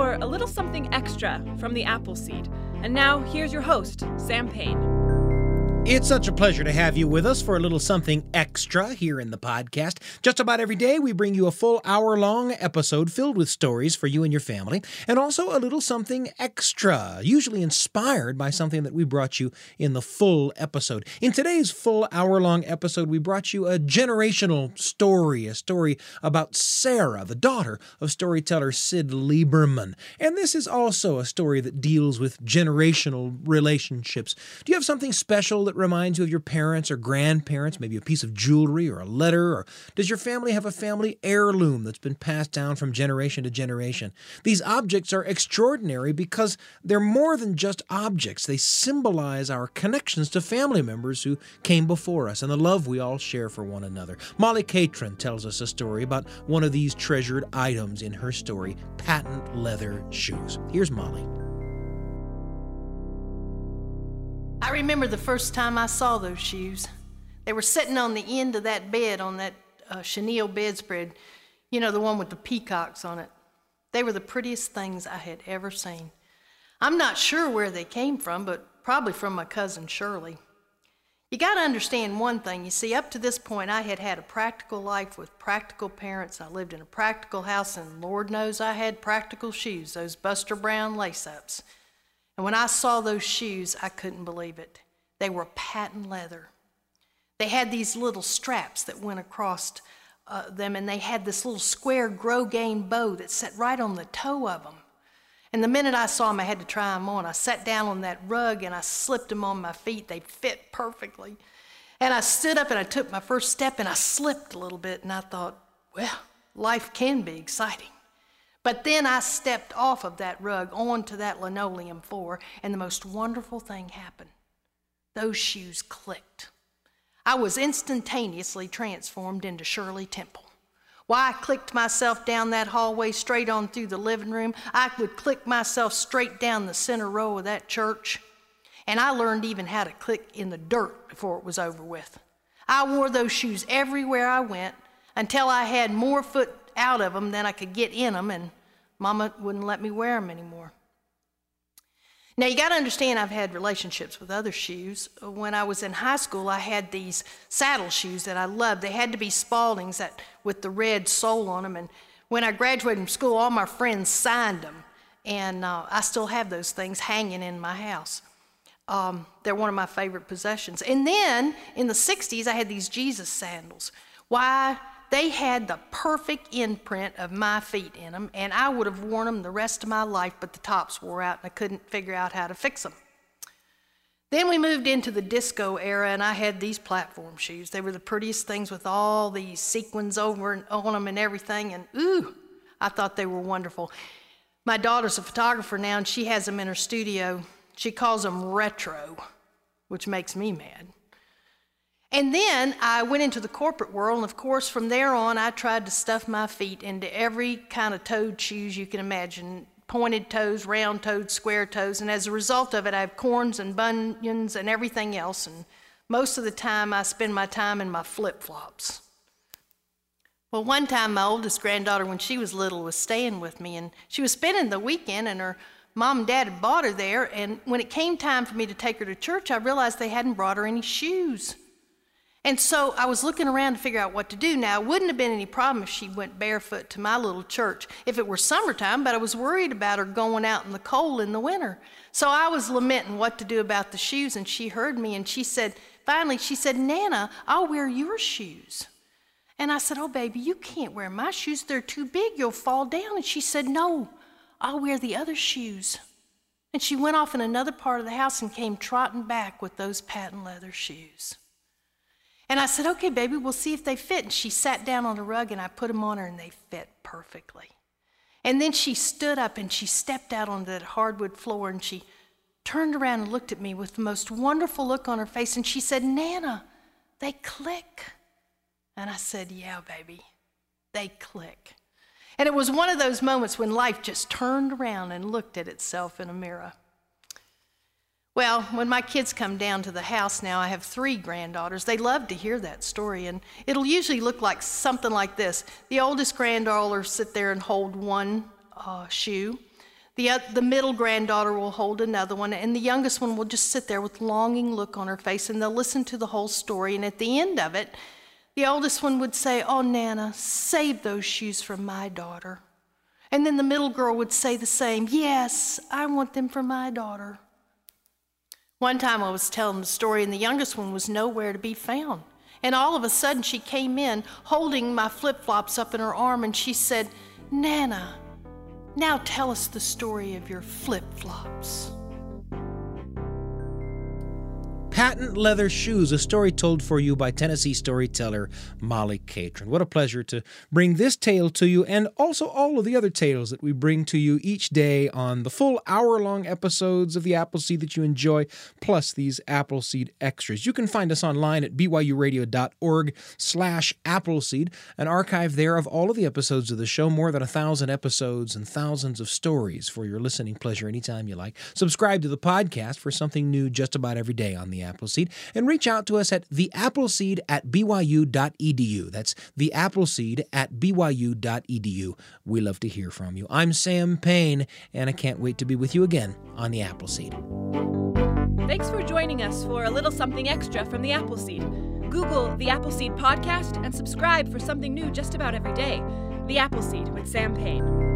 for a little something extra from the Appleseed. And now, here's your host, Sam Payne. It's such a pleasure to have you with us for a little something extra here in the podcast. Just about every day, we bring you a full hour long episode filled with stories for you and your family, and also a little something extra, usually inspired by something that we brought you in the full episode. In today's full hour long episode, we brought you a generational story, a story about Sarah, the daughter of storyteller Syd Lieberman. And this is also a story that deals with generational relationships. Do you have something special that reminds you of your parents or grandparents, maybe a piece of jewelry or a letter? Or does your family have a family heirloom that's been passed down from generation to generation? These objects are extraordinary because they're more than just objects. They symbolize our connections to family members who came before us and the love we all share for one another. Molly Catron tells us a story about one of these treasured items in her story, patent leather shoes. Here's Molly. Remember the first time I saw those shoes. They were sitting on the end of that bed, on that uh, chenille bedspread, you know, the one with the peacocks on it. They were the prettiest things I had ever seen. I'm not sure where they came from, but probably from my cousin Shirley. You got to understand one thing. You see, up to this point, I had had a practical life with practical parents. I lived in a practical house, and Lord knows I had practical shoes, those Buster Brown lace ups. And when I saw those shoes, I couldn't believe it. They were patent leather. They had these little straps that went across uh, them, and they had this little square grosgrain bow that sat right on the toe of them. And the minute I saw them, I had to try them on. I sat down on that rug and I slipped them on my feet. They fit perfectly. And I stood up and I took my first step and I slipped a little bit, and I thought, well, life can be exciting. But then I stepped off of that rug onto that linoleum floor, and the most wonderful thing happened. Those shoes clicked. I was instantaneously transformed into Shirley Temple. Why I clicked myself down that hallway straight on through the living room. I would click myself straight down the center row of that church. And I learned even how to click in the dirt before it was over with. I wore those shoes everywhere I went until I had more foot out of them than I could get in them, and Mama wouldn't let me wear them anymore. Now, you got to understand, I've had relationships with other shoes. When I was in high school, I had these saddle shoes that I loved. They had to be Spaldings that, with the red sole on them. And when I graduated from school, all my friends signed them. And uh, I still have those things hanging in my house. Um, they're one of my favorite possessions. And then in the 60s, I had these Jesus sandals. Why? They had the perfect imprint of my feet in them, and I would have worn them the rest of my life, but the tops wore out and I couldn't figure out how to fix them. Then we moved into the disco era, and I had these platform shoes. They were the prettiest things with all these sequins over and on them and everything, and ooh, I thought they were wonderful. My daughter's a photographer now, and she has them in her studio. She calls them retro, which makes me mad. And then I went into the corporate world, and of course, from there on, I tried to stuff my feet into every kind of toed shoes you can imagine pointed toes, round toes, square toes. And as a result of it, I have corns and bunions and everything else. And most of the time, I spend my time in my flip flops. Well, one time, my oldest granddaughter, when she was little, was staying with me, and she was spending the weekend, and her mom and dad had bought her there. And when it came time for me to take her to church, I realized they hadn't brought her any shoes. And so I was looking around to figure out what to do. Now, it wouldn't have been any problem if she went barefoot to my little church if it were summertime, but I was worried about her going out in the cold in the winter. So I was lamenting what to do about the shoes, and she heard me and she said, finally, she said, Nana, I'll wear your shoes. And I said, Oh, baby, you can't wear my shoes. They're too big. You'll fall down. And she said, No, I'll wear the other shoes. And she went off in another part of the house and came trotting back with those patent leather shoes. And I said, okay, baby, we'll see if they fit. And she sat down on the rug and I put them on her and they fit perfectly. And then she stood up and she stepped out on that hardwood floor and she turned around and looked at me with the most wonderful look on her face and she said, Nana, they click. And I said, yeah, baby, they click. And it was one of those moments when life just turned around and looked at itself in a mirror. Well, when my kids come down to the house now, I have three granddaughters. They love to hear that story, and it'll usually look like something like this. The oldest granddaughter will sit there and hold one uh, shoe. The, the middle granddaughter will hold another one, and the youngest one will just sit there with longing look on her face, and they'll listen to the whole story. And at the end of it, the oldest one would say, Oh, Nana, save those shoes for my daughter. And then the middle girl would say the same, Yes, I want them for my daughter. One time I was telling the story, and the youngest one was nowhere to be found. And all of a sudden, she came in holding my flip flops up in her arm, and she said, Nana, now tell us the story of your flip flops. Patent Leather Shoes, a story told for you by Tennessee storyteller Molly Catron. What a pleasure to bring this tale to you and also all of the other tales that we bring to you each day on the full hour long episodes of the Appleseed that you enjoy, plus these Appleseed extras. You can find us online at byuradio.org slash Appleseed, an archive there of all of the episodes of the show, more than a thousand episodes and thousands of stories for your listening pleasure anytime you like. Subscribe to the podcast for something new just about every day on the Appleseed, and reach out to us at theappleseed at byu.edu. That's theappleseed at byu.edu. We love to hear from you. I'm Sam Payne, and I can't wait to be with you again on the Appleseed. Thanks for joining us for a little something extra from the Appleseed. Google the Appleseed podcast and subscribe for something new just about every day. The Appleseed with Sam Payne.